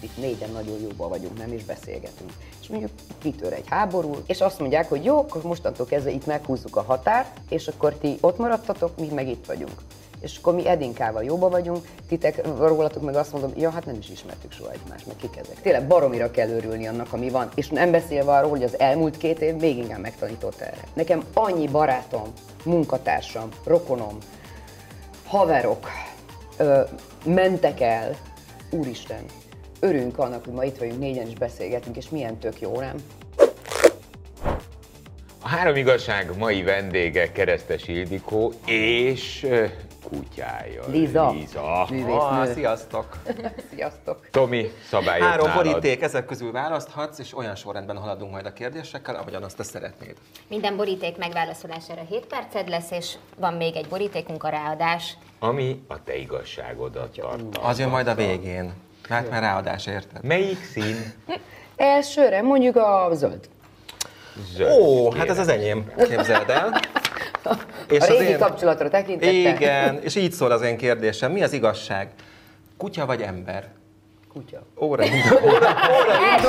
most itt négyen nagyon jóba vagyunk, nem is beszélgetünk. És mondjuk kitör egy háború, és azt mondják, hogy jó, akkor mostantól kezdve itt meghúzzuk a határt, és akkor ti ott maradtatok, mi meg itt vagyunk és akkor mi Edinkával jóba vagyunk, titek rólatok meg azt mondom, ja, hát nem is ismertük soha egymást, meg kik ezek. Tényleg baromira kell örülni annak, ami van, és nem beszélve arról, hogy az elmúlt két év még inkább megtanított erre. Nekem annyi barátom, munkatársam, rokonom, haverok ö, mentek el, úristen, örülünk annak, hogy ma itt vagyunk, négyen is beszélgetünk, és milyen tök jó, nem? A három igazság mai vendége Keresztes Ildikó és kutyája. Liza. Liza. Ah, sziasztok! Sziasztok! Tomi, szabályok Három nálad. boríték, ezek közül választhatsz, és olyan sorrendben haladunk majd a kérdésekkel, ahogyan azt te szeretnéd. Minden boríték megválaszolására 7 perced lesz, és van még egy borítékunk a ráadás. Ami a te igazságodat tartalmazza. Az jön majd a végén. Hát már ráadás, érted? Melyik szín? Elsőre mondjuk a zöld. Zöld. Ó, kérem. hát ez az enyém, képzeld el. És a az régi én- kapcsolatra tekintette. Igen, és így szól az én kérdésem. Mi az igazság? Kutya vagy ember? Kutya. Óra indul. Óra,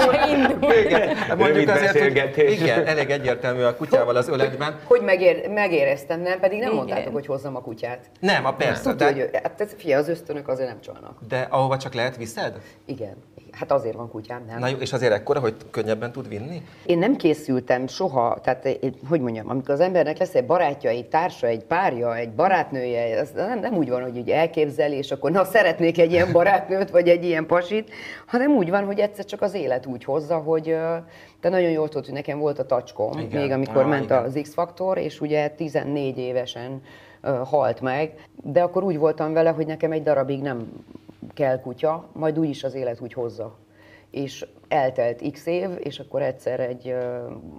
óra indul. Igen. Hát Rövid azért, hogy beszélgetés. igen, elég egyértelmű a kutyával az öletben. Hogy megér, megéreztem, nem? Pedig nem Igen. mondtátok, hogy hozzam a kutyát. Nem, a persze, Tudja, de, hogy hát fia, az ösztönök azért nem csalnak. de ahova csak lehet viszed? Igen. Hát azért van kutyám, nem? Na jó, és azért ekkora, hogy könnyebben tud vinni? Én nem készültem soha, tehát én- hogy mondjam, amikor az embernek lesz egy barátja, egy társa, egy párja, egy barátnője, az nem, nem úgy van, hogy így elképzeli, és akkor na szeretnék egy ilyen barátnőt, vagy egy ilyen pasit, hanem úgy van, hogy egyszer csak az élet úgy hozza, hogy te nagyon jól tudod, hogy nekem volt a tacskom, Igen. még amikor Ah, ment igen. az X-faktor, és ugye 14 évesen halt meg, de akkor úgy voltam vele, hogy nekem egy darabig nem kell kutya, majd úgyis az élet úgy hozza és eltelt x év, és akkor egyszer egy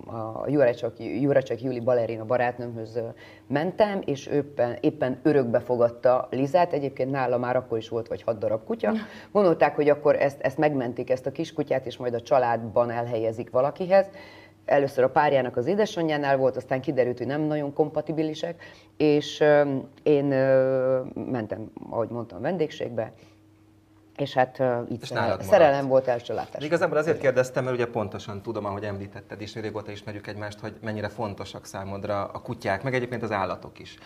a Jurecek, Jurecek Júli balerina barátnőmhöz mentem, és éppen, éppen örökbe fogadta Lizát, egyébként nála már akkor is volt vagy hat darab kutya. Gondolták, hogy akkor ezt, ezt megmentik, ezt a kiskutyát, és majd a családban elhelyezik valakihez. Először a párjának az édesanyjánál volt, aztán kiderült, hogy nem nagyon kompatibilisek, és én mentem, ahogy mondtam, vendégségbe, és hát uh, így És maradt. szerelem volt első látás. Igazából azért kérdeztem, mert ugye pontosan tudom, ahogy említetted is, régóta ismerjük egymást, hogy mennyire fontosak számodra a kutyák, meg egyébként az állatok is.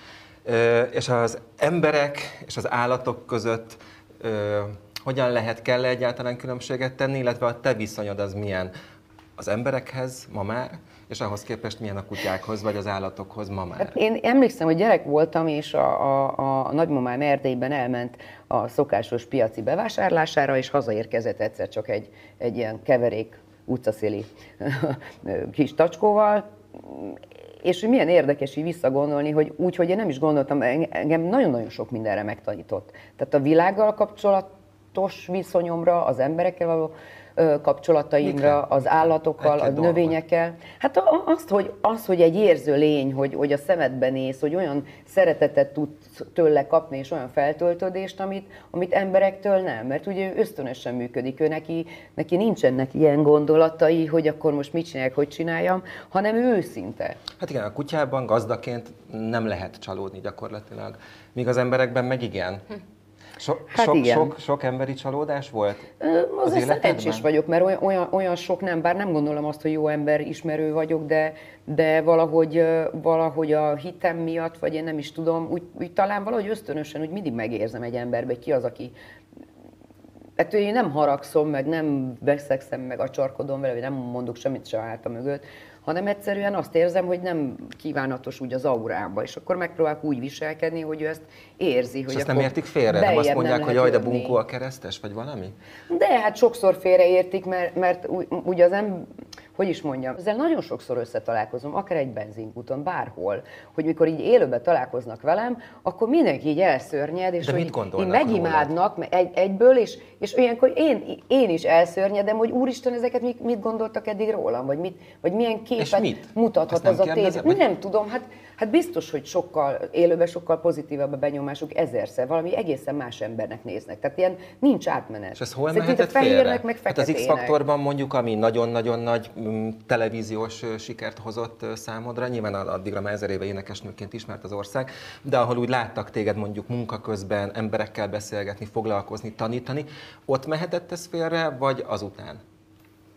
Ö, és az emberek és az állatok között ö, hogyan lehet, kell -e egyáltalán különbséget tenni, illetve a te viszonyod az milyen az emberekhez ma már, és ahhoz képest milyen a kutyákhoz, vagy az állatokhoz ma már. Hát én emlékszem, hogy gyerek voltam, és a, a, a nagymamám Erdélyben elment a szokásos piaci bevásárlására, és hazaérkezett egyszer csak egy, egy ilyen keverék utcaszéli kis tacskóval, és hogy milyen érdekes így visszagondolni, hogy úgy, hogy én nem is gondoltam, engem nagyon-nagyon sok mindenre megtanított. Tehát a világgal kapcsolatos viszonyomra, az emberekkel való kapcsolataimra, Mikre? az állatokkal, a növényekkel. Hát azt, hogy, az, hogy egy érző lény, hogy, hogy a szemedbe néz, hogy olyan szeretetet tud tőle kapni, és olyan feltöltődést, amit, amit emberektől nem. Mert ugye ő ösztönösen működik, ő neki, neki nincsenek ilyen gondolatai, hogy akkor most mit csinálják, hogy csináljam, hanem ő őszinte. Hát igen, a kutyában gazdaként nem lehet csalódni gyakorlatilag, míg az emberekben meg igen. So, Hát sok, igen. sok, sok emberi csalódás volt az Azért szerencsés vagyok, mert olyan, olyan, sok nem, bár nem gondolom azt, hogy jó ember ismerő vagyok, de, de valahogy, valahogy a hitem miatt, vagy én nem is tudom, úgy, úgy talán valahogy ösztönösen úgy mindig megérzem egy emberbe, ki az, aki Hát én nem haragszom, meg nem veszegszem, meg acsarkodom vele, vagy nem mondok semmit se a háta mögött, hanem egyszerűen azt érzem, hogy nem kívánatos úgy az aurába, és akkor megpróbálok úgy viselkedni, hogy ő ezt érzi. És hogy ezt nem értik félre? Nem azt mondják, hogy lehet jaj, de bunkó a keresztes, vagy valami? De hát sokszor félreértik, mert, mert ugye az em, hogy is mondjam, ezzel nagyon sokszor összetalálkozom, akár egy benzinkúton, bárhol, hogy mikor így élőben találkoznak velem, akkor mindenki így elszörnyed, és De hogy így megimádnak me- egy, egyből, és, és olyankor én, én is elszörnyedem, hogy úristen, ezeket mit, mit gondoltak eddig rólam, vagy, mit, vagy milyen képet mutathat az a tévé. Vagy- Nem tudom, hát, hát biztos, hogy sokkal, élőben sokkal pozitívabb a benyomásuk ezerszer, valami egészen más embernek néznek. Tehát ilyen nincs átmenet. És ez hol Szerintem mehetett félre? meg Hát az. X-faktorban mondjuk, ami nagyon-nagyon nagy televíziós ö, sikert hozott számodra. Nyilván addigra már ezer éve énekesnőként ismert az ország, de ahol úgy láttak téged mondjuk munka közben, emberekkel beszélgetni, foglalkozni, tanítani, ott mehetett ez félre, vagy azután?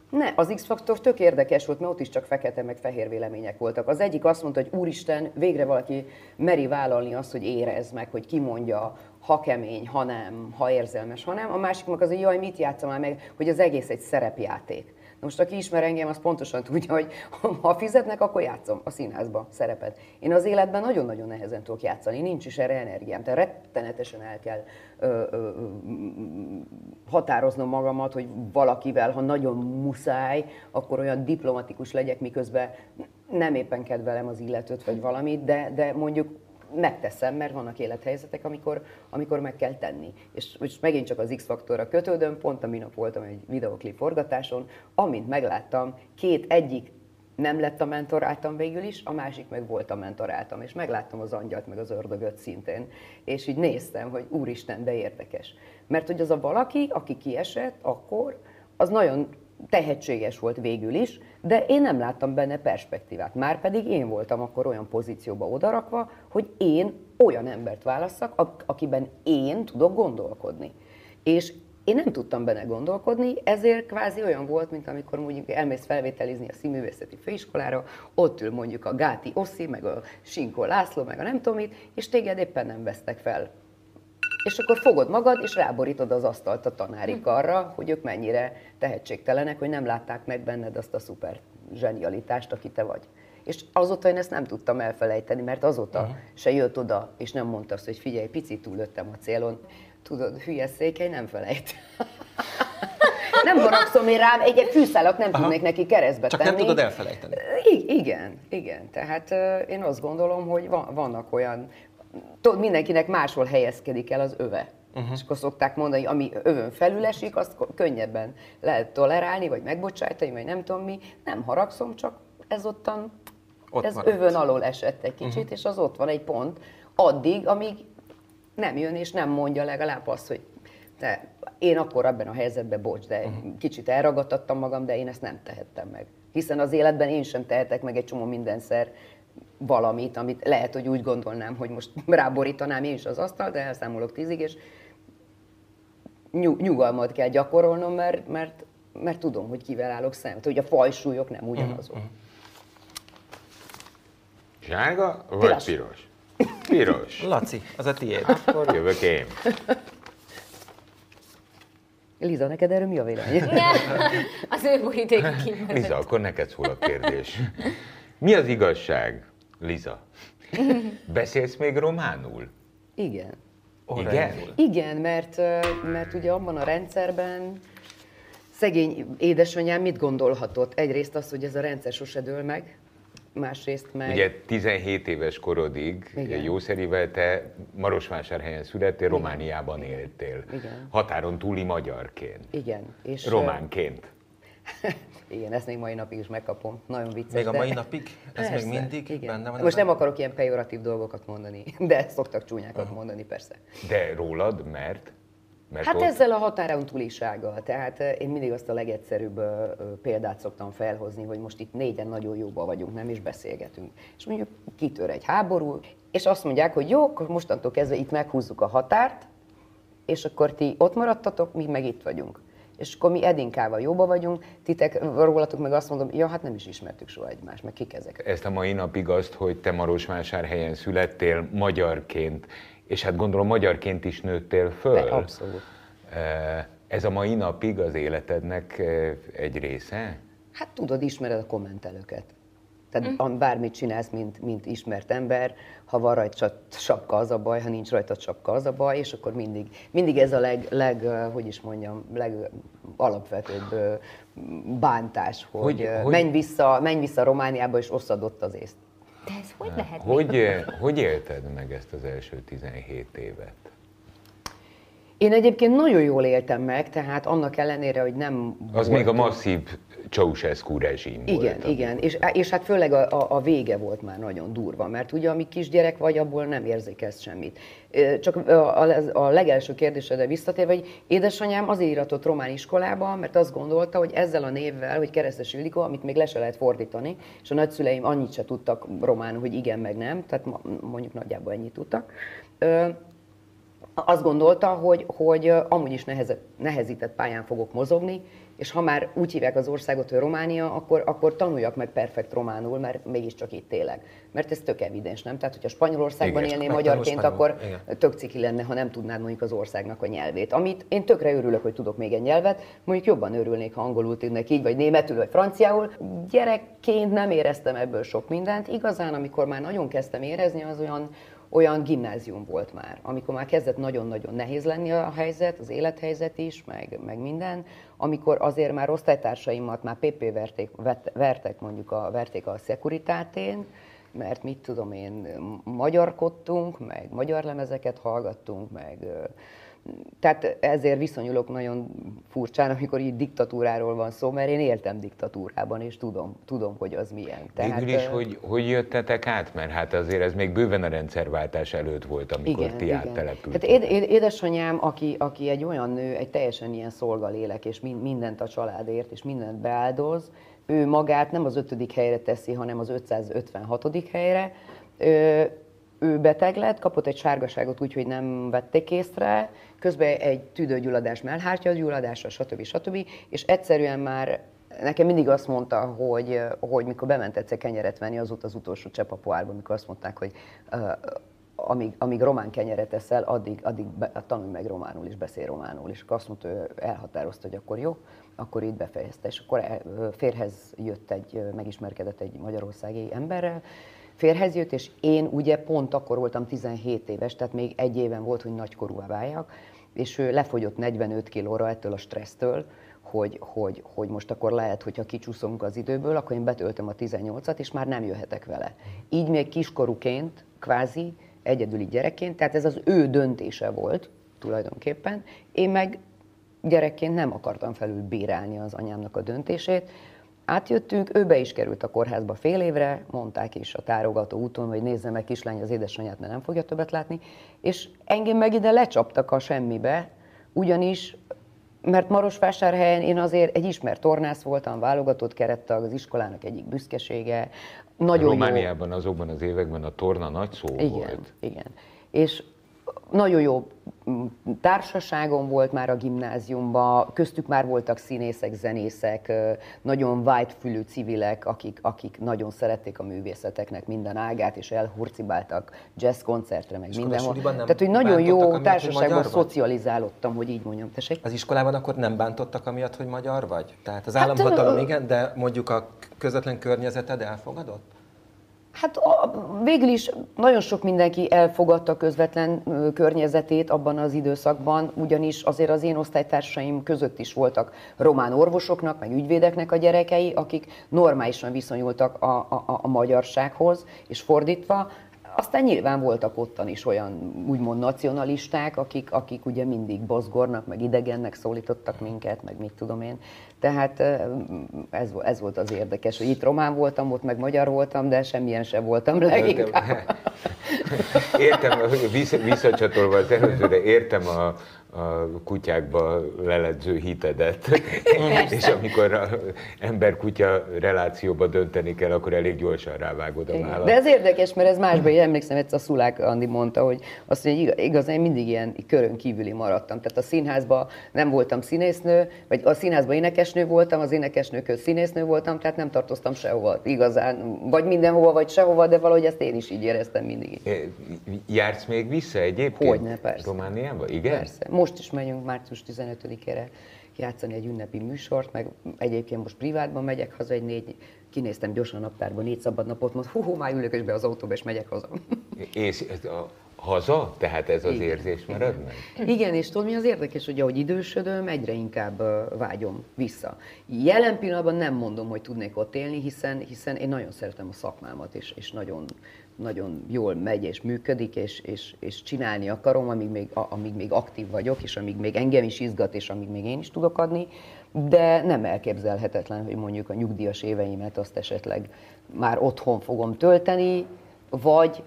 Ne, az X-faktor tök érdekes volt, mert ott is csak fekete meg fehér vélemények voltak. Az egyik azt mondta, hogy úristen, végre valaki meri vállalni azt, hogy érez meg, hogy kimondja, ha kemény, ha nem, ha érzelmes, ha nem. A másik meg az, hogy jaj, mit játszom már meg, hogy az egész egy szerepjáték. Most aki ismer engem, az pontosan tudja, hogy ha fizetnek, akkor játszom a színházba szerepet. Én az életben nagyon-nagyon nehezen tudok játszani, nincs is erre energiám. Tehát rettenetesen el kell ö, ö, határoznom magamat, hogy valakivel, ha nagyon muszáj, akkor olyan diplomatikus legyek, miközben nem éppen kedvelem az illetőt vagy valamit, de, de mondjuk megteszem, mert vannak élethelyzetek, amikor, amikor meg kell tenni. És most megint csak az X-faktorra kötődöm, pont a minap voltam egy videoklip forgatáson, amint megláttam, két egyik nem lett a mentoráltam végül is, a másik meg volt a mentoráltam, és megláttam az angyalt, meg az ördögöt szintén, és így néztem, hogy úristen, de érdekes. Mert hogy az a valaki, aki kiesett akkor, az nagyon tehetséges volt végül is, de én nem láttam benne perspektívát. Márpedig én voltam akkor olyan pozícióba odarakva, hogy én olyan embert válasszak, ak- akiben én tudok gondolkodni. És én nem tudtam benne gondolkodni, ezért kvázi olyan volt, mint amikor mondjuk elmész felvételizni a színművészeti főiskolára, ott ül mondjuk a Gáti Oszi, meg a Sinkó László, meg a nem tudom mit, és téged éppen nem vesztek fel és akkor fogod magad, és ráborítod az asztalt a tanárik arra, hogy ők mennyire tehetségtelenek, hogy nem látták meg benned azt a szuper zsenialitást, aki te vagy. És azóta én ezt nem tudtam elfelejteni, mert azóta uh-huh. se jött oda, és nem mondta azt, hogy figyelj, picit túlöttem a célon. Tudod, hülye székely nem felejt. nem haragszom én rám, egy fűszálat nem Aha. tudnék neki keresztbe Csak tenni. nem tudod elfelejteni. I- igen, igen. Tehát ö, én azt gondolom, hogy va- vannak olyan, tudod, mindenkinek máshol helyezkedik el az öve. Uh-huh. És akkor szokták mondani, hogy ami övön felül esik, azt könnyebben lehet tolerálni, vagy megbocsájtani, vagy nem tudom mi. Nem haragszom, csak ez ottan, Ott ez maradt. övön alól esett egy kicsit, uh-huh. és az ott van egy pont, addig, amíg nem jön és nem mondja legalább azt, hogy te, én akkor ebben a helyzetben, bocs, de uh-huh. kicsit elragadtattam magam, de én ezt nem tehettem meg. Hiszen az életben én sem tehetek meg egy csomó mindenszer valamit, amit lehet, hogy úgy gondolnám, hogy most ráborítanám én is az asztal, de elszámolok tízig, és nyug- nyugalmat kell gyakorolnom, mert, mert, mert tudom, hogy kivel állok szemben, hogy a fajsúlyok nem ugyanazok. Sárga vagy Piros. piros? Piros. Laci, az a tiéd. Akkor jövök én. Liza, neked erről mi a vélemény? Az ő kimarad. Liza, akkor neked szól a kérdés. Mi az igazság, Liza? Beszélsz még románul? Igen. Igen? Igen, mert, mert ugye abban a rendszerben szegény édesanyám mit gondolhatott? Egyrészt az, hogy ez a rendszer sose dől meg, másrészt meg... Ugye 17 éves korodig Igen. jószerivel te Marosvásárhelyen születtél, Romániában éltél. Igen. Határon túli magyarként. Igen. És, Románként. Igen, ezt még mai napig is megkapom. Nagyon vicces. Még a de- mai napig? Ez Persze, még mindig igen. benne van? Most nem akarok ilyen pejoratív dolgokat mondani, de szoktak csúnyákat mondani, persze. De rólad, mert? mert Hát ott- ezzel a határon túlisággal. Tehát eh, én mindig azt a legegyszerűbb ö, ö, példát szoktam felhozni, hogy most itt négyen nagyon jóba vagyunk, nem is beszélgetünk. És mondjuk kitör egy háború, és azt mondják, hogy jó, akkor mostantól kezdve itt meghúzzuk a határt, és akkor ti ott maradtatok, mi meg itt vagyunk. És akkor mi Edinkával jóba vagyunk, titek rólatok meg azt mondom, ja, hát nem is ismertük soha egymást, meg kik ezek. Ezt a mai napig azt, hogy te Marosvásárhelyen születtél magyarként, és hát gondolom magyarként is nőttél föl. De abszolút. Ez a mai napig az életednek egy része? Hát tudod, ismered a kommentelőket. Tehát mm. bármit csinálsz, mint, mint ismert ember, ha van rajta sapka, az a baj, ha nincs rajta sapka, az a baj, és akkor mindig, mindig ez a leg, leg hogy is mondjam, legalapvetőbb bántás, hogy, Hogy- hogy, menj, vissza, menj vissza Romániába, és osszad ott az észt. De ez hogy lehet? Hogy, hogy élted meg ezt az első 17 évet? Én egyébként nagyon jól éltem meg, tehát annak ellenére, hogy nem Az még a masszív Ceausescu rezsim Igen, volt. igen, és, és hát főleg a, a, a vége volt már nagyon durva, mert ugye amíg kisgyerek vagy, abból nem érzékelsz semmit. Ö, Csak a, a, a legelső kérdésedre visszatérve, hogy édesanyám azért íratott román iskolába, mert azt gondolta, hogy ezzel a névvel, hogy Keresztes Ildikó, amit még le se lehet fordítani, és a nagyszüleim annyit se tudtak románul, hogy igen, meg nem, tehát mondjuk nagyjából ennyit tudtak, azt gondolta, hogy, hogy amúgy is neheze, nehezített pályán fogok mozogni, és ha már úgy hívják az országot, hogy Románia, akkor, akkor tanuljak meg perfekt románul, mert mégiscsak itt élek. Mert ez tök evidens, nem? Tehát, hogyha Spanyolországban Igen, élnél magyarként, akkor igen. tök ciki lenne, ha nem tudnád mondjuk az országnak a nyelvét. Amit én tökre örülök, hogy tudok még egy nyelvet, mondjuk jobban örülnék, ha angolul tudnék így, vagy németül, vagy franciául. Gyerekként nem éreztem ebből sok mindent. Igazán, amikor már nagyon kezdtem érezni, az olyan, olyan gimnázium volt már, amikor már kezdett nagyon-nagyon nehéz lenni a helyzet, az élethelyzet is, meg, meg minden, amikor azért már osztálytársaimat már PP verték, vertek mondjuk a, verték a szekuritátén, mert mit tudom én, magyarkodtunk, meg magyar lemezeket hallgattunk, meg tehát ezért viszonyulok nagyon furcsán, amikor így diktatúráról van szó, mert én éltem diktatúrában, és tudom, tudom hogy az milyen. Végül is, hogy, hogy jöttetek át? Mert hát azért ez még bőven a rendszerváltás előtt volt, amikor ti Hát áttelepültetek. éd, éd, édesanyám, aki, aki egy olyan nő, egy teljesen ilyen szolgalélek, és min- mindent a családért, és mindent beáldoz, ő magát nem az ötödik helyre teszi, hanem az 556. helyre. Ő beteg lett, kapott egy sárgaságot úgy, hogy nem vették észre, közben egy tüdőgyulladás, mellhártyagyulladása, stb. stb. És egyszerűen már nekem mindig azt mondta, hogy, hogy mikor bement egyszer kenyeret venni, az volt az utolsó csepp a poárba, amikor azt mondták, hogy uh, amíg, amíg román kenyeret eszel, addig, addig be, tanulj meg románul és beszél románul. És akkor azt mondta, ő elhatározta, hogy akkor jó, akkor itt befejezte. És akkor el, férhez jött egy, megismerkedett egy magyarországi emberrel, férhez jött, és én ugye pont akkor voltam 17 éves, tehát még egy éven volt, hogy nagykorúvá váljak, és ő lefogyott 45 kilóra ettől a stressztől, hogy, hogy, hogy most akkor lehet, hogyha kicsúszunk az időből, akkor én betöltöm a 18-at, és már nem jöhetek vele. Így még kiskorúként, kvázi, egyedüli gyerekként, tehát ez az ő döntése volt tulajdonképpen. Én meg gyerekként nem akartam felül bírálni az anyámnak a döntését. Átjöttünk, ő be is került a kórházba fél évre, mondták is a tárogató úton, hogy nézze meg kislány az édesanyját, mert nem fogja többet látni, és engem meg ide lecsaptak a semmibe, ugyanis mert Marosvásárhelyen én azért egy ismert tornász voltam, válogatott kerettag, az iskolának egyik büszkesége. Nagyon jó Romániában azokban az években a torna nagy szó igen, volt. igen. És nagyon jó mm, társaságom volt már a gimnáziumban, köztük már voltak színészek, zenészek, nagyon vágyfülű civilek, akik, akik nagyon szerették a művészeteknek minden ágát, és elhurcibáltak jazz koncertre, meg mindenhol. Tehát, hogy nagyon jó társaságban szocializálódtam, hogy így mondjam. Tessék? Az iskolában akkor nem bántottak amiatt, hogy magyar vagy? Tehát az Hát, államhatalom ö- igen, de mondjuk a közvetlen környezeted elfogadott? Hát a, végül is nagyon sok mindenki elfogadta közvetlen környezetét abban az időszakban, ugyanis azért az én osztálytársaim között is voltak román orvosoknak, meg ügyvédeknek a gyerekei, akik normálisan viszonyultak a, a- a magyarsághoz, és fordítva. Aztán nyilván voltak ottan is olyan úgymond nacionalisták, akik, akik ugye mindig bozgornak, meg idegennek szólítottak minket, meg mit tudom én. Tehát ez, ez volt az érdekes, hogy itt román voltam, ott meg magyar voltam, de semmilyen sem voltam leginkább. Értem, visszacsatolva az előzőre, értem a, a kutyákba leledző hitedet, és amikor a ember-kutya relációba dönteni kell, akkor elég gyorsan rávágod a vállat. De ez érdekes, mert ez másban, én emlékszem, egyszer a Szulák Andi mondta, hogy azt mondja, hogy igaz, igaz, én mindig ilyen körön kívüli maradtam. Tehát a színházban nem voltam színésznő, vagy a színházban énekesnő voltam, az énekesnő köz színésznő voltam, tehát nem tartoztam sehova igazán, vagy mindenhova, vagy sehova, de valahogy ezt én is így éreztem mindig. Jársz még vissza egyébként? Hogyne, persze. Romániába? Igen? Persze. Most is megyünk március 15-ére játszani egy ünnepi műsort, meg egyébként most privátban megyek haza, egy négy, kinéztem gyorsan a naptárban, négy szabad napot, mondom, hú, hú, már ülök és be az autóba, és megyek haza. És ez a haza? Tehát ez az Igen. érzés marad meg? Igen, és tudod, mi az érdekes, hogy ahogy idősödöm, egyre inkább vágyom vissza. Jelen pillanatban nem mondom, hogy tudnék ott élni, hiszen, hiszen én nagyon szeretem a szakmámat, és, és nagyon, nagyon jól megy és működik, és, és, és csinálni akarom, amíg még, amíg még aktív vagyok, és amíg még engem is izgat, és amíg még én is tudok adni, de nem elképzelhetetlen, hogy mondjuk a nyugdíjas éveimet azt esetleg már otthon fogom tölteni, vagy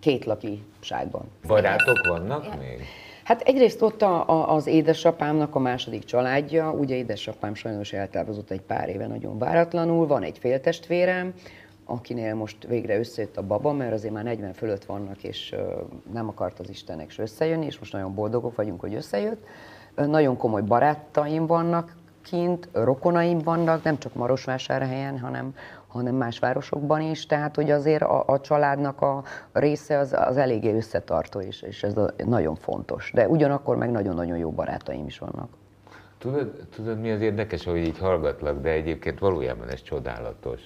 kétlakiságban. Barátok vannak még? Hát egyrészt ott a, a, az édesapámnak a második családja, ugye édesapám sajnos eltávozott egy pár éve nagyon váratlanul, van egy féltestvérem, akinél most végre összejött a baba, mert azért már 40 fölött vannak, és nem akart az Istennek se összejönni, és most nagyon boldogok vagyunk, hogy összejött. Nagyon komoly barátaim vannak kint, rokonaim vannak, nem csak Marosvásárhelyen, hanem, hanem más városokban is, tehát hogy azért a, a családnak a része az, az eléggé összetartó, és, és ez a, nagyon fontos. De ugyanakkor meg nagyon-nagyon jó barátaim is vannak. Tudod, tudod, mi az érdekes, hogy így hallgatlak, de egyébként valójában ez csodálatos.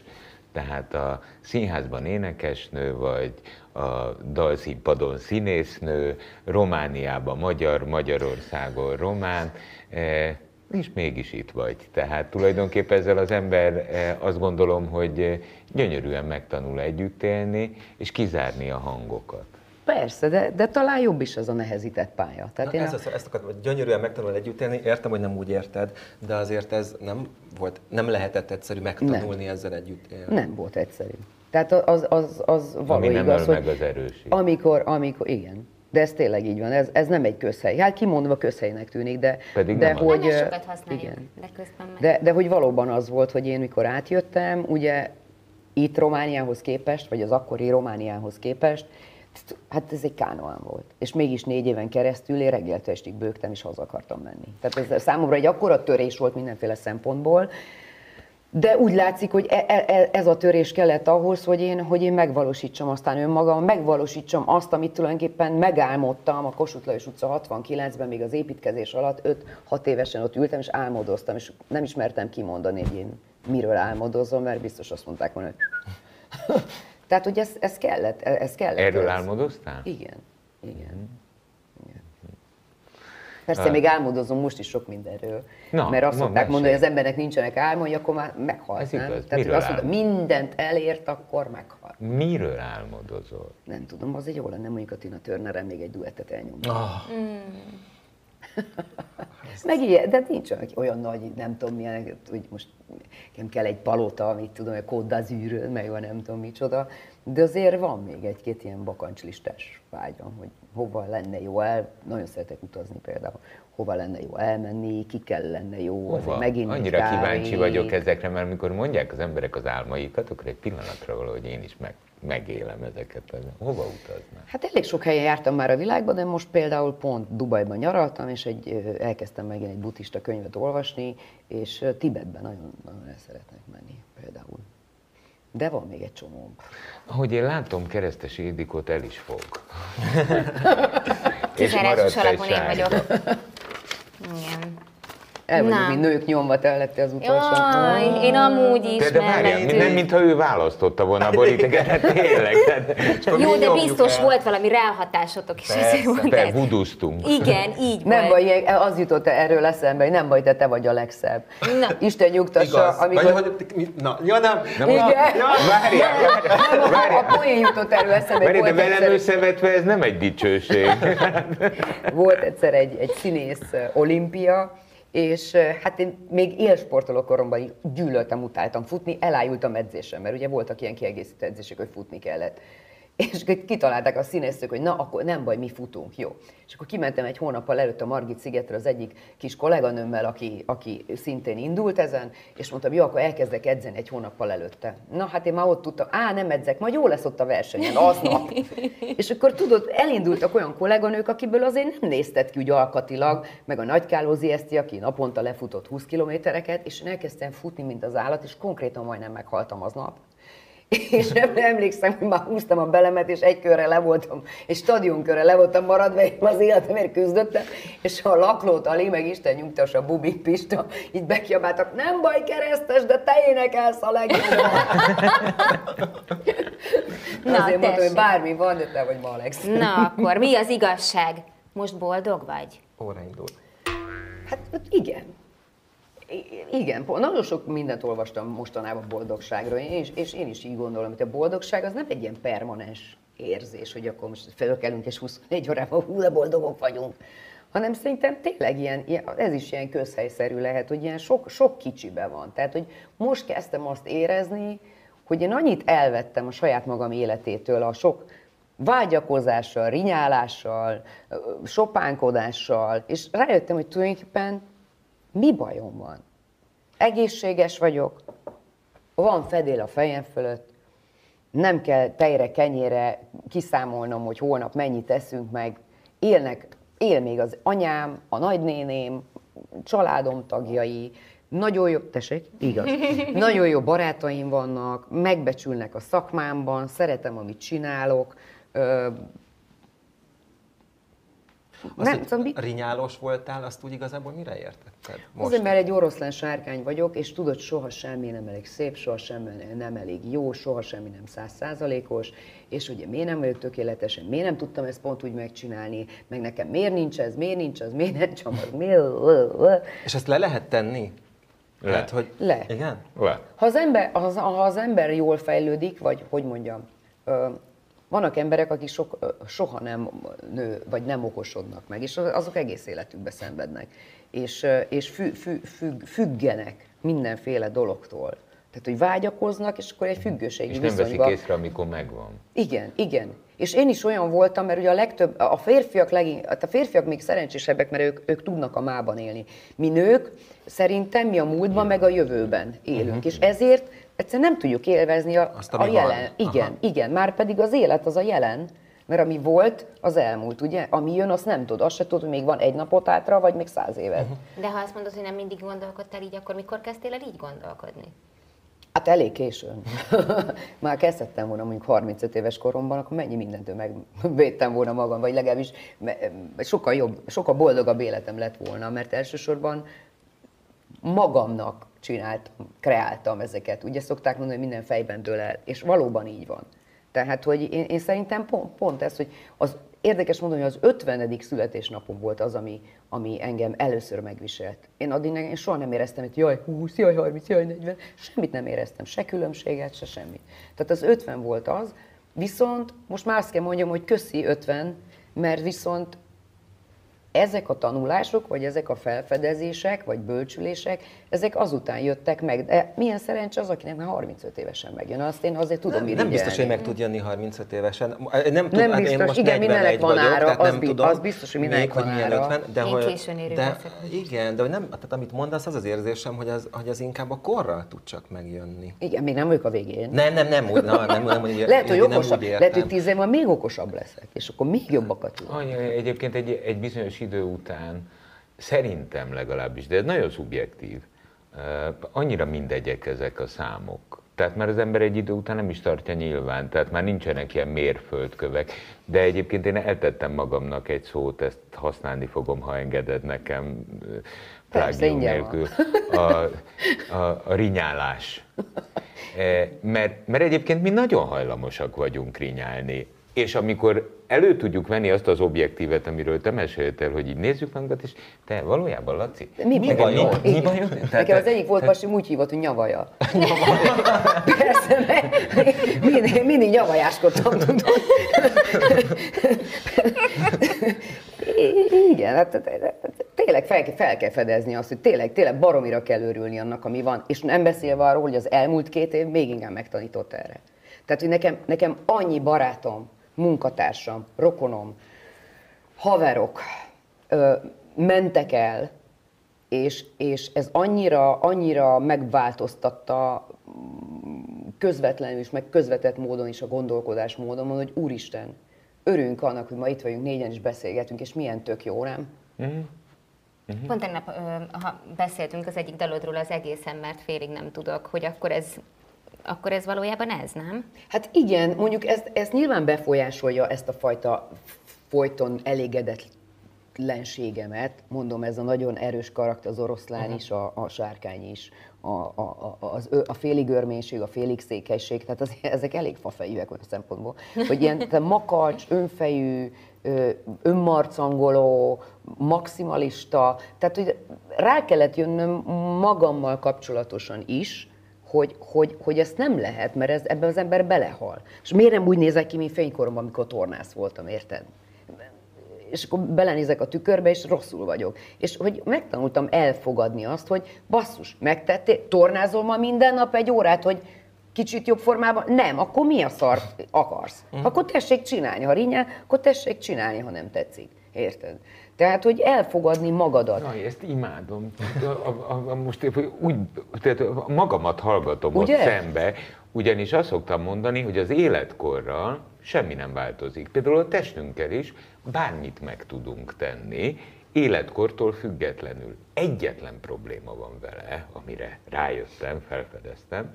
Tehát a színházban énekesnő vagy, a dalszínpadon színésznő, Romániában magyar, Magyarországon román, eh, és mégis itt vagy. Tehát tulajdonképpen ezzel az ember eh, azt gondolom, hogy gyönyörűen megtanul együtt élni, és kizárni a hangokat. Persze, de, de talán jobb is ez a nehezített pálya. Tehát Na, én ez a, az, ezt akartam, hogy gyönyörűen megtanul együtt élni, értem, hogy nem úgy érted, de azért ez nem volt, nem lehetett egyszerű megtanulni ezzel együtt élni. nem volt egyszerű. Tehát az, az, az való Ami nem igaz, hogy meg az erőség. amikor, amikor, igen, de ez tényleg így van, ez, ez nem egy közhely. Hát kimondva közhelynek tűnik, de, Pedig de nem az. hogy... Sokat használjuk, Igen. de közben meg... De, de hogy valóban az volt, hogy én mikor átjöttem, ugye itt Romániához képest, vagy az akkori Romániához képest, hát ez egy kánoán volt. És mégis négy éven keresztül én reggeltől estig bőgtem, és haza akartam menni. Tehát ez számomra egy akkora törés volt mindenféle szempontból, de úgy látszik, hogy e- e- e- ez a törés kellett ahhoz, hogy én, hogy én megvalósítsam aztán önmagam, megvalósítsam azt, amit tulajdonképpen megálmodtam a Kossuth Lajos utca 69-ben, még az építkezés alatt 5-6 évesen ott ültem, és álmodoztam, és nem ismertem kimondani, hogy én miről álmodozom, mert biztos azt mondták volna, hogy... Tehát, hogy ez, ez kellett, ez kellett. Erről ez. álmodoztál? Igen, igen. igen. Persze még álmodozom most is sok mindenről. Na, mert azt szokták mondani, hogy az embernek nincsenek álmai, akkor már meghalt, Ez nem? igaz. Tehát Miről hogy azt mondta, mindent elért, akkor meghalt. Miről álmodozol? Nem tudom, azért jó lenne mondjuk a Tina Turnerrel még egy duettet elnyomni. Ah, Meg ilyen, de nincs olyan, nagy, nem tudom milyen, hogy most nekem kell egy palota, amit tudom, hogy Côte d'Azur, meg van nem tudom micsoda, de azért van még egy-két ilyen bakancslistás vágyam, hogy hova lenne jó el, nagyon szeretek utazni például, hova lenne jó elmenni, ki kell lenne jó, Hova? azért megint Annyira kíváncsi vagyok ezekre, mert amikor mondják az emberek az álmaikat, akkor egy pillanatra valahogy én is meg, megélem ezeket. Hova utaznak? Hát elég sok helyen jártam már a világban, de most például pont Dubajban nyaraltam, és egy, elkezdtem megint egy buddhista könyvet olvasni, és Tibetben nagyon, nagyon el szeretnek menni például. De van még egy csomó. Ahogy én látom, keresztes Ildikót el is fog. Kizárásos maradt egy vagyok. Igen. El vagyunk, mi nők nyomva telletté az utolsó. Jaj, én amúgy is De, de várjál, nem mintha ő választotta volna a borítéket, hát tényleg. Mi Jó, de biztos el. volt valami ráhatásotok is, volt te vuduztunk. Igen, így Nem volt. baj, ilyen- az jutott erről eszembe, hogy nem baj, te, te vagy a legszebb. Na. Isten nyugtassa, igaz. amikor... Vagy, hogy, na, ja nem. Nem, Igen. Várjál, Nem, várjál, a poén jutott erről eszembe. várjál, de velem összevetve ez nem egy dicsőség. Volt egyszer egy, egy színész olimpia, és hát én még élsportoló koromban gyűlöltem, utáltam futni, elájultam edzésen, mert ugye voltak ilyen kiegészítő edzések, hogy futni kellett. És kitalálták a színésztők, hogy na, akkor nem baj, mi futunk, jó. És akkor kimentem egy hónappal előtt a Margit szigetre az egyik kis kolléganőmmel, aki, aki szintén indult ezen, és mondtam, jó, akkor elkezdek edzeni egy hónappal előtte. Na, hát én már ott tudtam, á, nem edzek, majd jó lesz ott a versenyen, aznap. és akkor tudod, elindultak olyan kolléganők, akiből azért nem néztet ki úgy alkatilag, meg a Nagykálózi Eszti, aki naponta lefutott 20 kilométereket, és én elkezdtem futni, mint az állat, és konkrétan majdnem meghaltam aznap. És nem emlékszem, hogy már húztam a belemet, és egy körre le voltam, és stadionkörre le voltam maradva, én az életemért küzdöttem, és a laklót Ali, meg Isten nyugtassa a Bubik Pista, így bekiabáltak, nem baj keresztes, de te énekelsz a legjobban. Na, Azért mondtam, hogy tessék. bármi van, de te vagy ma a legszebb. Na, akkor mi az igazság? Most boldog vagy? Óra indul. Hát hát igen. Igen, nagyon sok mindent olvastam mostanában boldogságról, és, és én is így gondolom, hogy a boldogság az nem egy ilyen permanens érzés, hogy akkor most felkelünk és 24 órában hú, de boldogok vagyunk. Hanem szerintem tényleg ilyen, ez is ilyen közhelyszerű lehet, hogy ilyen sok, sok kicsibe van. Tehát, hogy most kezdtem azt érezni, hogy én annyit elvettem a saját magam életétől, a sok vágyakozással, rinyálással, sopánkodással, és rájöttem, hogy tulajdonképpen mi bajom van. Egészséges vagyok, van fedél a fejem fölött, nem kell tejre, kenyére kiszámolnom, hogy holnap mennyit teszünk meg. Élnek, él még az anyám, a nagynéném, családom tagjai, nagyon jó, tessék, igaz, nagyon jó barátaim vannak, megbecsülnek a szakmámban, szeretem, amit csinálok. Ö, Az, nem, tudom, mi- rinyálós voltál, azt úgy igazából mire értetted? Azért, mert egy oroszlán sárkány vagyok, és tudod, soha semmi nem elég szép, soha semmi nem elég jó, soha semmi nem százszázalékos, és ugye miért nem vagyok tökéletesen, miért nem tudtam ezt pont úgy megcsinálni, meg nekem miért nincs ez, miért nincs az, miért nem csomag, miért... És ezt le lehet tenni? Le. Lehet, hogy... Le. Igen? Le. Ha az ember, ha az, ha az ember jól fejlődik, vagy hogy mondjam, ö, vannak emberek, akik sok, soha nem nő, vagy nem okosodnak meg, és azok egész életükbe szenvednek, és, és fü, fü, függ, függenek mindenféle dologtól. Tehát, hogy vágyakoznak, és akkor egy függőségi És nem veszik viszonyba... észre, amikor megvan. Igen, igen. És én is olyan voltam, mert ugye a legtöbb, a férfiak, legin, hát a férfiak még szerencsésebbek, mert ők, ők tudnak a mában élni. Mi nők szerintem mi a múltban, meg a jövőben élünk. És ezért egyszerűen nem tudjuk élvezni a, Azt, a jelen. van. Igen, Aha. igen. Már pedig az élet az a jelen. Mert ami volt, az elmúlt, ugye? Ami jön, azt nem tudod. Azt se tudod, hogy még van egy napot hátra, vagy még száz évet. Mhm. De ha azt mondod, hogy nem mindig gondolkodtál így, akkor mikor kezdtél el így gondolkodni? Hát elég későn. Már kezdhettem volna mondjuk 35 éves koromban, akkor mennyi mindentől megvédtem volna magam, vagy legalábbis sokkal jobb, sokkal boldogabb életem lett volna, mert elsősorban magamnak csináltam, kreáltam ezeket. Ugye szokták mondani, hogy minden fejben dől el, és valóban így van. Tehát, hogy én, én szerintem pont, pont ez, hogy az érdekes mondani, hogy az 50. születésnapom volt az, ami, ami engem először megviselt. Én addig én soha nem éreztem, hogy jaj 20, jaj 30, jaj 40, semmit nem éreztem, se különbséget, se semmit. Tehát az 50 volt az, viszont most már azt kell mondjam, hogy köszi 50, mert viszont ezek a tanulások, vagy ezek a felfedezések, vagy bölcsülések, ezek azután jöttek meg. De milyen szerencsé az, akinek már 35 évesen megjön. Azt én azért tudom Nem, nem biztos, hogy meg tud jönni 35 évesen. Nem, tud, Nem hát biztos, én most igen, mindenek 41 van vagyok, ára, tehát az nem bi- tudom, az biztos, hogy mindenek van ára. 50, de, Én hogy, de leszek. igen, de hogy nem, tehát amit mondasz, az az érzésem, hogy az, hogy az inkább a korral tud csak megjönni. Igen, még nem vagyok a végén. Nem, nem, nem úgy, na, nem, nem, úgy, lehet, hogy nem okosabb, lehet, hogy tíz év múlva még okosabb leszek, és akkor még jobbakat tudok. Anya, egyébként egy, egy bizonyos idő után, szerintem legalábbis, de ez nagyon szubjektív, annyira mindegyek ezek a számok. Tehát már az ember egy idő után nem is tartja nyilván, tehát már nincsenek ilyen mérföldkövek. De egyébként én eltettem magamnak egy szót, ezt használni fogom, ha engeded nekem, Persze, nélkül. A, a, a rinyálás. Mert, mert egyébként mi nagyon hajlamosak vagyunk rinyálni. És amikor elő tudjuk venni azt az objektívet, amiről te meséltél, hogy így nézzük magunkat, és te valójában, Laci, Mi, Mi bajod? Igen. Mi bajod? Tehát- Nekem az egyik volt pasim úgy hívott, hogy nyavaja. Persze, mert mindig, mindig nyavajáskodtam, tudod. Igen, hát hát- hát tényleg fel, fel kell fedezni azt, hogy tényleg, tényleg baromira kell örülni annak, ami van. És nem beszélve arról, hogy az elmúlt két év még inkább megtanított erre. Tehát, hogy nekem, nekem annyi barátom, munkatársam, rokonom, haverok ö, mentek el, és, és ez annyira, annyira megváltoztatta mm, közvetlenül is, meg közvetett módon is a gondolkodás módon, hogy úristen, örülünk annak, hogy ma itt vagyunk, négyen is beszélgetünk, és milyen tök jó, nem? Mhm. Pont tegnap, ha beszéltünk az egyik dalodról, az egészen, mert félig nem tudok, hogy akkor ez, akkor ez valójában ez, nem? Hát igen, mondjuk ezt, ezt nyilván befolyásolja ezt a fajta folyton elégedetlenségemet, mondom, ez a nagyon erős karakter, az oroszlán is, a, a sárkány is, a, a, a, az, a félig örménység, a félig székelység, tehát az, ezek elég fafejűek olyan szempontból, hogy ilyen tehát makacs, önfejű, önmarcangoló, maximalista, tehát hogy rá kellett jönnöm magammal kapcsolatosan is, hogy, hogy, hogy ezt nem lehet, mert ez, ebben az ember belehal. És miért nem úgy nézek ki, mint fénykoromban, amikor tornász voltam, érted? és akkor belenézek a tükörbe, és rosszul vagyok. És hogy megtanultam elfogadni azt, hogy basszus, megtettél, tornázol ma minden nap egy órát, hogy kicsit jobb formában? Nem, akkor mi a szar akarsz? Akkor tessék csinálni, ha rinyel, akkor tessék csinálni, ha nem tetszik. Érted? Tehát, hogy elfogadni magadat. Jaj, ezt imádom. A, a, a, most úgy, tehát magamat hallgatom Ugye? ott szembe, ugyanis azt szoktam mondani, hogy az életkorral semmi nem változik. Például a testünkkel is bármit meg tudunk tenni, életkortól függetlenül. Egyetlen probléma van vele, amire rájöttem, felfedeztem,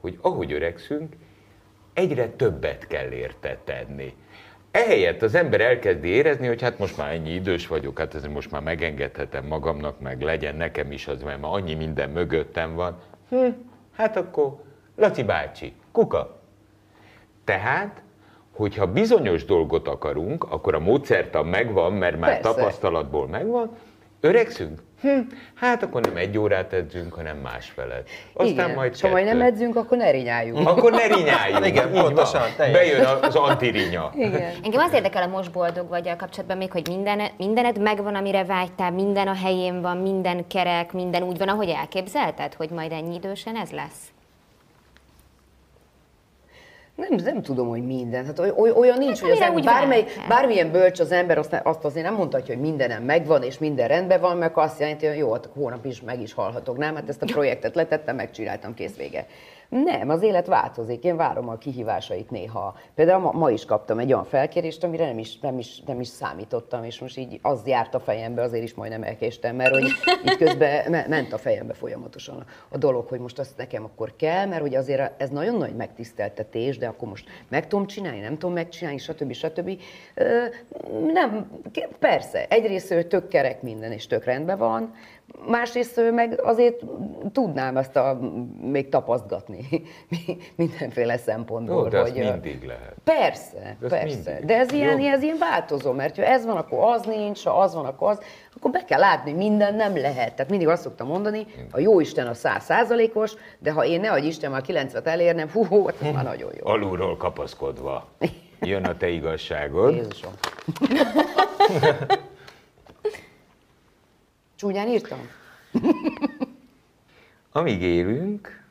hogy ahogy öregszünk, egyre többet kell érte tenni. Ehelyett az ember elkezdi érezni, hogy hát most már ennyi idős vagyok, hát ezért most már megengedhetem magamnak, meg legyen nekem is az, mert már annyi minden mögöttem van. Hm, hát akkor Laci bácsi, kuka. Tehát, hogyha bizonyos dolgot akarunk, akkor a módszertan megvan, mert már Persze. tapasztalatból megvan, öregszünk? Hm, hát akkor nem egy órát edzünk, hanem másfelet. Aztán Igen. majd ha majd nem edzünk, akkor ne rinyáljunk. Akkor ne rinyáljunk. Igen, pontosan. Bejön az antirinya. Igen. Engem az érdekel a most boldog vagy a kapcsolatban még, hogy minden, mindened megvan, amire vágytál, minden a helyén van, minden kerek, minden úgy van, ahogy elképzelted, hogy majd ennyi idősen ez lesz? Nem, nem tudom, hogy minden. Hát oly- oly- olyan nincs, hogy az ember, úgy bármely, bármilyen bölcs az ember, azt, azt azért nem mondhatja, hogy mindenem megvan, és minden rendben van, mert azt jelenti, hogy jó, hát hónap is meg is halhatok. Nem, hát ezt a projektet letettem, megcsináltam, kész vége. Nem, az élet változik, én várom a kihívásait néha. Például ma, ma is kaptam egy olyan felkérést, amire nem is, nem, is, nem is számítottam, és most így az járt a fejembe, azért is majdnem elkéstem, mert hogy így közben me- ment a fejembe folyamatosan a, dolog, hogy most azt nekem akkor kell, mert hogy azért ez nagyon nagy megtiszteltetés, de akkor most meg tudom csinálni, nem tudom megcsinálni, stb. stb. Ö, Nem, persze, egyrészt ő tök kerek minden, és tök rendben van, másrészt meg azért tudnám ezt a, még tapasztgatni mindenféle szempontból. Jó, de hogy, mindig lehet. Persze, Ez persze. mindig. De ez ilyen, Jó. ez ilyen változó, mert ha ez van, akkor az nincs, ha az van, akkor az, akkor be kell látni, hogy minden nem lehet. Tehát mindig azt szoktam mondani, a jó Isten a száz százalékos, de ha én ne adj Isten már 90-et elérnem, hú, hú, ez már nagyon jó. Alulról kapaszkodva. Jön a te igazságod. Jézusom. Csúnyán írtam? Amíg élünk,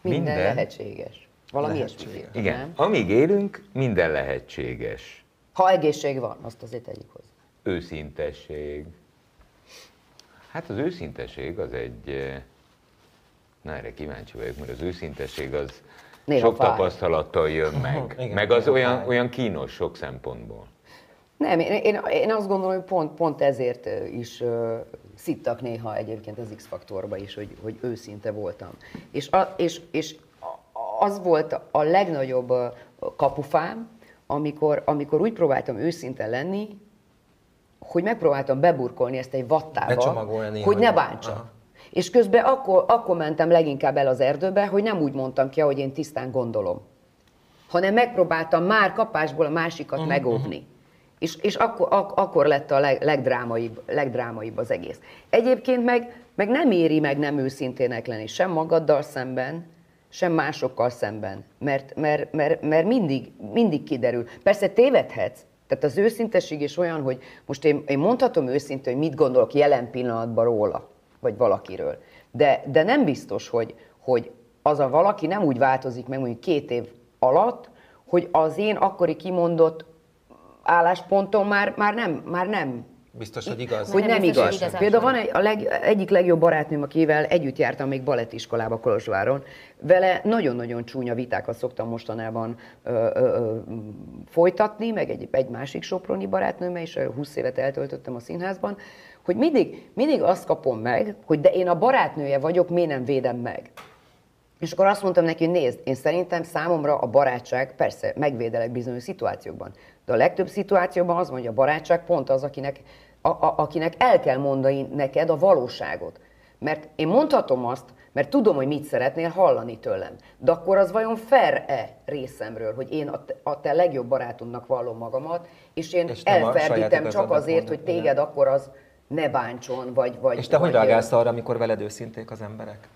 Minden, Minden lehetséges. Valami ilyesmit írtam, igen, nem? amíg élünk, minden lehetséges. Ha egészség van, azt azért tegyük hozzá. Őszintesség. Hát az őszintesség az egy... eh, Na erre kíváncsi vagyok, mert az őszintesség az Néha sok fáj. tapasztalattal jön meg. Igen, meg az olyan, fáj. olyan kínos sok szempontból. Nem, én, én, én azt gondolom, hogy pont, pont ezért is uh, szittak néha egyébként az X-faktorba is, hogy, hogy őszinte voltam. És, a, és, és az volt a legnagyobb kapufám, amikor, amikor úgy próbáltam őszinte lenni, hogy megpróbáltam beburkolni ezt egy vattába, hogy hogy- ne bántsa. Aha. És közben akkor, akkor mentem leginkább el az erdőbe, hogy nem úgy mondtam ki, ahogy én tisztán gondolom hanem megpróbáltam már kapásból a másikat uh-huh. megóvni. És, és akkor, ak, akkor lett a leg, legdrámaibb, legdrámaibb az egész. Egyébként meg, meg nem éri meg nem őszintének lenni, sem magaddal szemben, sem másokkal szemben, mert, mert, mert, mert mindig, mindig kiderül. Persze tévedhetsz, tehát az őszintesség is olyan, hogy most én, én mondhatom őszintén, hogy mit gondolok jelen pillanatban róla, vagy valakiről. De, de nem biztos, hogy, hogy az a valaki nem úgy változik meg mondjuk két év alatt, hogy az én akkori kimondott álláspontom már, már, nem, már nem Biztos, hogy igaz. hogy nem nem, biztos, hogy igaz. igazad Például van. egy, a leg, egyik legjobb barátnőm, akivel együtt jártam még balettiskolába Kolozsváron, vele nagyon-nagyon csúnya vitákat szoktam mostanában ö, ö, ö, folytatni, meg egy, egy másik soproni barátnőmmel is, ö, 20 évet eltöltöttem a színházban, hogy mindig, mindig azt kapom meg, hogy de én a barátnője vagyok, miért nem védem meg. És akkor azt mondtam neki, hogy nézd, én szerintem számomra a barátság, persze megvédelek bizonyos szituációkban, de a legtöbb szituációban az hogy a barátság pont az, akinek, a, a, akinek el kell mondani neked a valóságot. Mert én mondhatom azt, mert tudom, hogy mit szeretnél hallani tőlem. De akkor az vajon fair-e részemről, hogy én a te, a te legjobb barátomnak vallom magamat, és én És elferdítem csak azért, hogy téged akkor az ne bántson, vagy... vagy És te hogy vagy, reagálsz arra, amikor veled őszinték az emberek?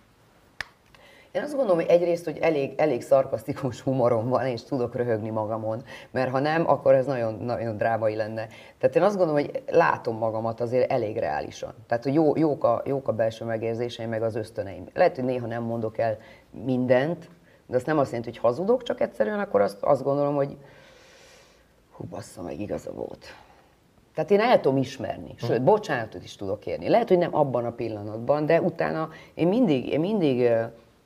Én azt gondolom, hogy egyrészt, hogy elég, elég szarkasztikus humorom van, és tudok röhögni magamon, mert ha nem, akkor ez nagyon, nagyon drámai lenne. Tehát én azt gondolom, hogy látom magamat azért elég reálisan. Tehát, hogy jó, jók, a, jók a belső megérzéseim, meg az ösztöneim. Lehet, hogy néha nem mondok el mindent, de azt nem azt jelenti, hogy hazudok, csak egyszerűen akkor azt, azt gondolom, hogy hú, bassza meg, igaza volt. Tehát én el tudom ismerni, sőt, bocsánatot is tudok kérni. Lehet, hogy nem abban a pillanatban, de utána én mindig, én mindig,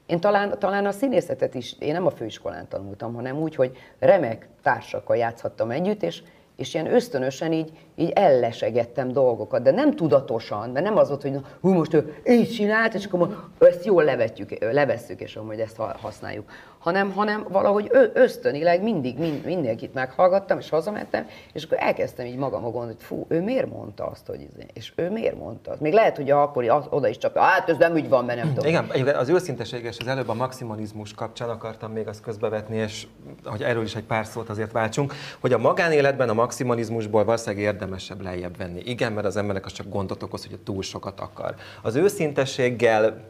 én talán, talán a színészetet is, én nem a főiskolán tanultam, hanem úgy, hogy remek társakkal játszhattam együtt, és és ilyen ösztönösen így, így ellesegettem dolgokat, de nem tudatosan, mert nem az volt, hogy na, hú, most ő így csinált, és akkor ezt jól levetjük, levesszük, és amúgy ezt használjuk. Hanem, hanem valahogy ösztönileg mindig mind, mindenkit meghallgattam, és hazamentem, és akkor elkezdtem így magam gondolni, hogy fú, ő miért mondta azt, hogy izé, és ő miért mondta azt. Még lehet, hogy akkor oda is csak, hát ez nem úgy van, mert nem tudom. Igen, az őszinteség és az előbb a maximalizmus kapcsán akartam még azt közbevetni, és hogy erről is egy pár szót azért váltsunk, hogy a magánéletben a maximalizmusból valószínűleg érdemesebb lejjebb venni. Igen, mert az embernek az csak gondot okoz, hogy túl sokat akar. Az őszintességgel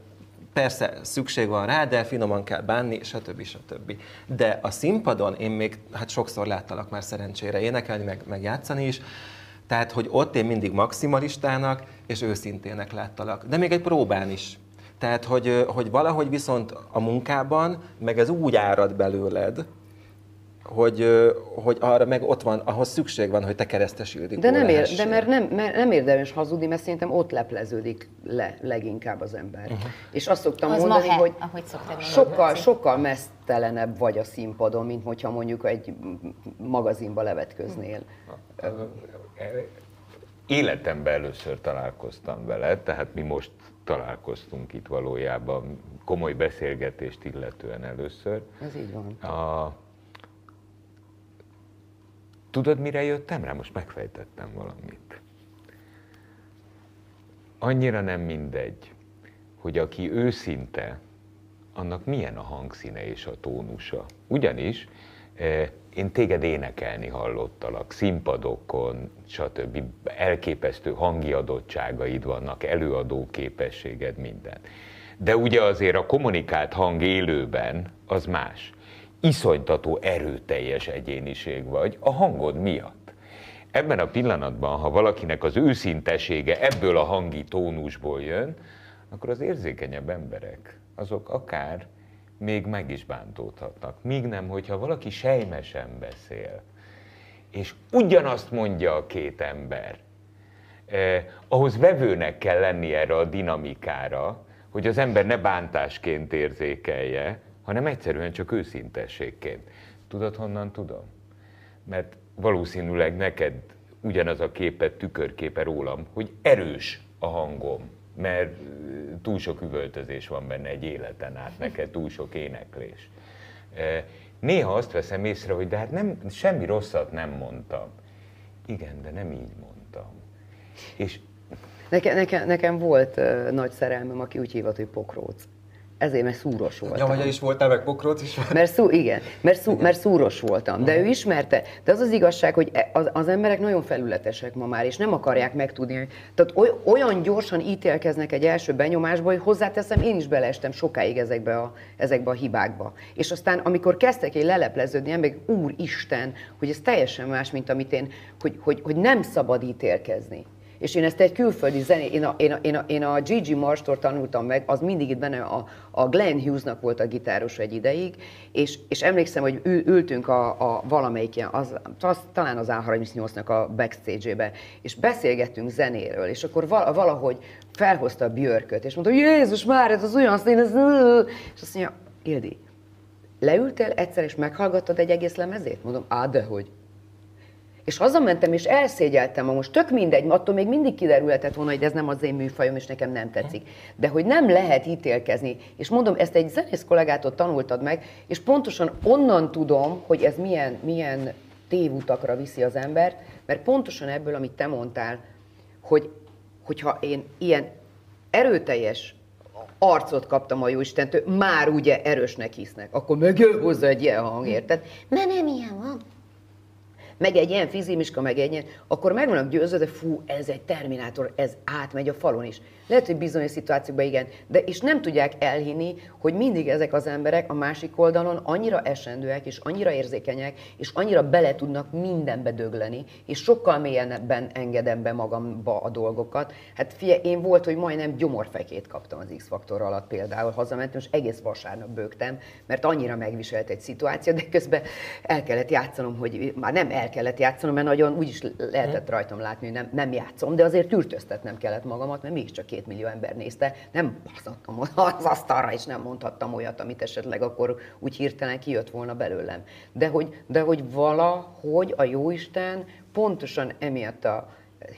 persze szükség van rá, de finoman kell bánni, stb. stb. De a színpadon én még hát sokszor láttalak már szerencsére énekelni, meg, meg játszani is, tehát, hogy ott én mindig maximalistának és őszintének láttalak. De még egy próbán is. Tehát, hogy, hogy valahogy viszont a munkában, meg ez úgy árad belőled, hogy, hogy arra meg ott van, ahhoz szükség van, hogy te keresztes Ildikó De, nem ér, de mert nem, mert nem érdemes hazudni, mert szerintem ott lepleződik le leginkább az ember. Uh-huh. És azt szoktam az mondani, mahe, hogy ahogy sokkal, sokkal mesztelenebb vagy a színpadon, mint hogyha mondjuk egy magazinba levetköznél. Életemben először találkoztam vele, tehát mi most találkoztunk itt valójában komoly beszélgetést illetően először. Ez így van. A, Tudod, mire jöttem rá? Most megfejtettem valamit. Annyira nem mindegy, hogy aki őszinte, annak milyen a hangszíne és a tónusa. Ugyanis eh, én téged énekelni hallottalak, színpadokon, stb. Elképesztő hangi adottságaid vannak, előadó képességed, minden. De ugye azért a kommunikált hang élőben az más iszonytató erőteljes egyéniség vagy a hangod miatt. Ebben a pillanatban, ha valakinek az őszintesége ebből a hangi tónusból jön, akkor az érzékenyebb emberek, azok akár még meg is bántódhatnak. Míg nem, hogyha valaki sejmesen beszél, és ugyanazt mondja a két ember, eh, ahhoz vevőnek kell lenni erre a dinamikára, hogy az ember ne bántásként érzékelje, hanem egyszerűen csak őszintességként. Tudod, honnan tudom? Mert valószínűleg neked ugyanaz a képet, tükörképe rólam, hogy erős a hangom, mert túl sok üvöltözés van benne egy életen át, neked túl sok éneklés. Néha azt veszem észre, hogy de hát nem, semmi rosszat nem mondtam. Igen, de nem így mondtam. És Neke, neke, nekem volt uh, nagy szerelmem, aki úgy hívott, hogy Pokróc ezért, mert szúros voltam. Ja, is voltál, meg pokróc is Mert szú, igen, mert, szú, mert szúros voltam. De ő ismerte. De az az igazság, hogy e- az, az emberek nagyon felületesek ma már, és nem akarják megtudni. Tehát olyan gyorsan ítélkeznek egy első benyomásba, hogy hozzáteszem, én is beleestem sokáig ezekbe a, ezekbe a hibákba. És aztán, amikor kezdtek egy lelepleződni, meg úristen, hogy ez teljesen más, mint amit én, hogy, hogy, hogy nem szabad ítélkezni. És én ezt egy külföldi zené, én a, én a, én a, én a Gigi Marstól tanultam meg, az mindig itt benne a, a Glenn Hughesnak volt a gitáros egy ideig, és, és emlékszem, hogy ül, ültünk a, a valamelyik az, az, talán az A38-nak a backstage-ébe, és beszélgettünk zenéről, és akkor valahogy felhozta a Björköt, és mondta, hogy Jézus már, ez az olyan szín, ez... És azt mondja, Ildi, leültél egyszer, és meghallgattad egy egész lemezét? Mondom, á, dehogy. És hazamentem, és elszégyeltem, most tök mindegy, attól még mindig kiderülhetett volna, hogy ez nem az én műfajom, és nekem nem tetszik. De hogy nem lehet ítélkezni. És mondom, ezt egy zenész kollégától tanultad meg, és pontosan onnan tudom, hogy ez milyen, milyen tévutakra viszi az embert, mert pontosan ebből, amit te mondtál, hogy, hogyha én ilyen erőteljes arcot kaptam a Jóistentől, már ugye erősnek hisznek, akkor megjön hozzá egy ilyen hang, érted? Mert nem ilyen van meg egy ilyen fizimiska, meg egy ilyen, akkor meg vannak győződve, fú, ez egy terminátor, ez átmegy a falon is. Lehet, hogy bizonyos szituációkban igen, de és nem tudják elhinni, hogy mindig ezek az emberek a másik oldalon annyira esendőek, és annyira érzékenyek, és annyira bele tudnak mindenbe dögleni, és sokkal mélyenebben engedem be magamba a dolgokat. Hát fie, én volt, hogy majdnem gyomorfekét kaptam az X-faktor alatt például, hazamentem, és egész vasárnap bőgtem, mert annyira megviselt egy szituáció, de közben el kellett játszanom, hogy már nem el kellett játszanom, mert nagyon úgyis lehetett rajtam látni, hogy nem, nem játszom, de azért tűrtöztetnem kellett magamat, mert mégiscsak két millió ember nézte, nem baszottam az asztalra, és nem mondhattam olyat, amit esetleg akkor úgy hirtelen kijött volna belőlem. De hogy, de hogy valahogy a Jóisten pontosan emiatt a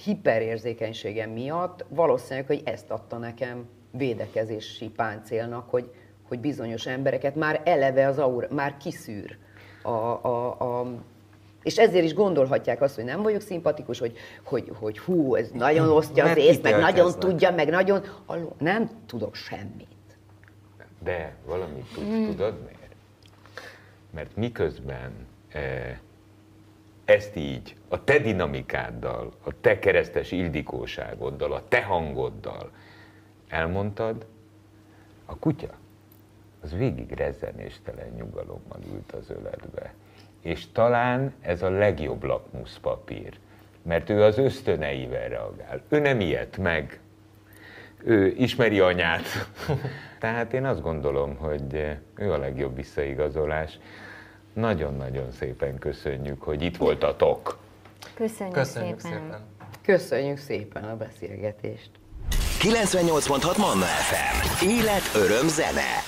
hiperérzékenységem miatt valószínűleg, hogy ezt adta nekem védekezési páncélnak, hogy, hogy bizonyos embereket már eleve az aura, már kiszűr a, a, a és ezért is gondolhatják azt, hogy nem vagyok szimpatikus, hogy, hogy, hogy hú, ez nagyon osztja az észt, meg nagyon tudja, meg nagyon... Aló, nem tudok semmit. De valamit tudsz, tudod miért? Mert miközben eh, ezt így a te dinamikáddal, a te keresztes ildikóságoddal, a te hangoddal elmondtad, a kutya az végig rezzenéstelen nyugalommal ült az öletbe. És talán ez a legjobb lakmuszpapír, mert ő az ösztöneivel reagál. Ő nem ilyet meg, ő ismeri anyát. Tehát én azt gondolom, hogy ő a legjobb visszaigazolás. Nagyon-nagyon szépen köszönjük, hogy itt voltatok. Köszönjük, Köszönjük szépen. szépen. Köszönjük szépen a beszélgetést. 98.6 Manna FM. Élet, öröm, zene.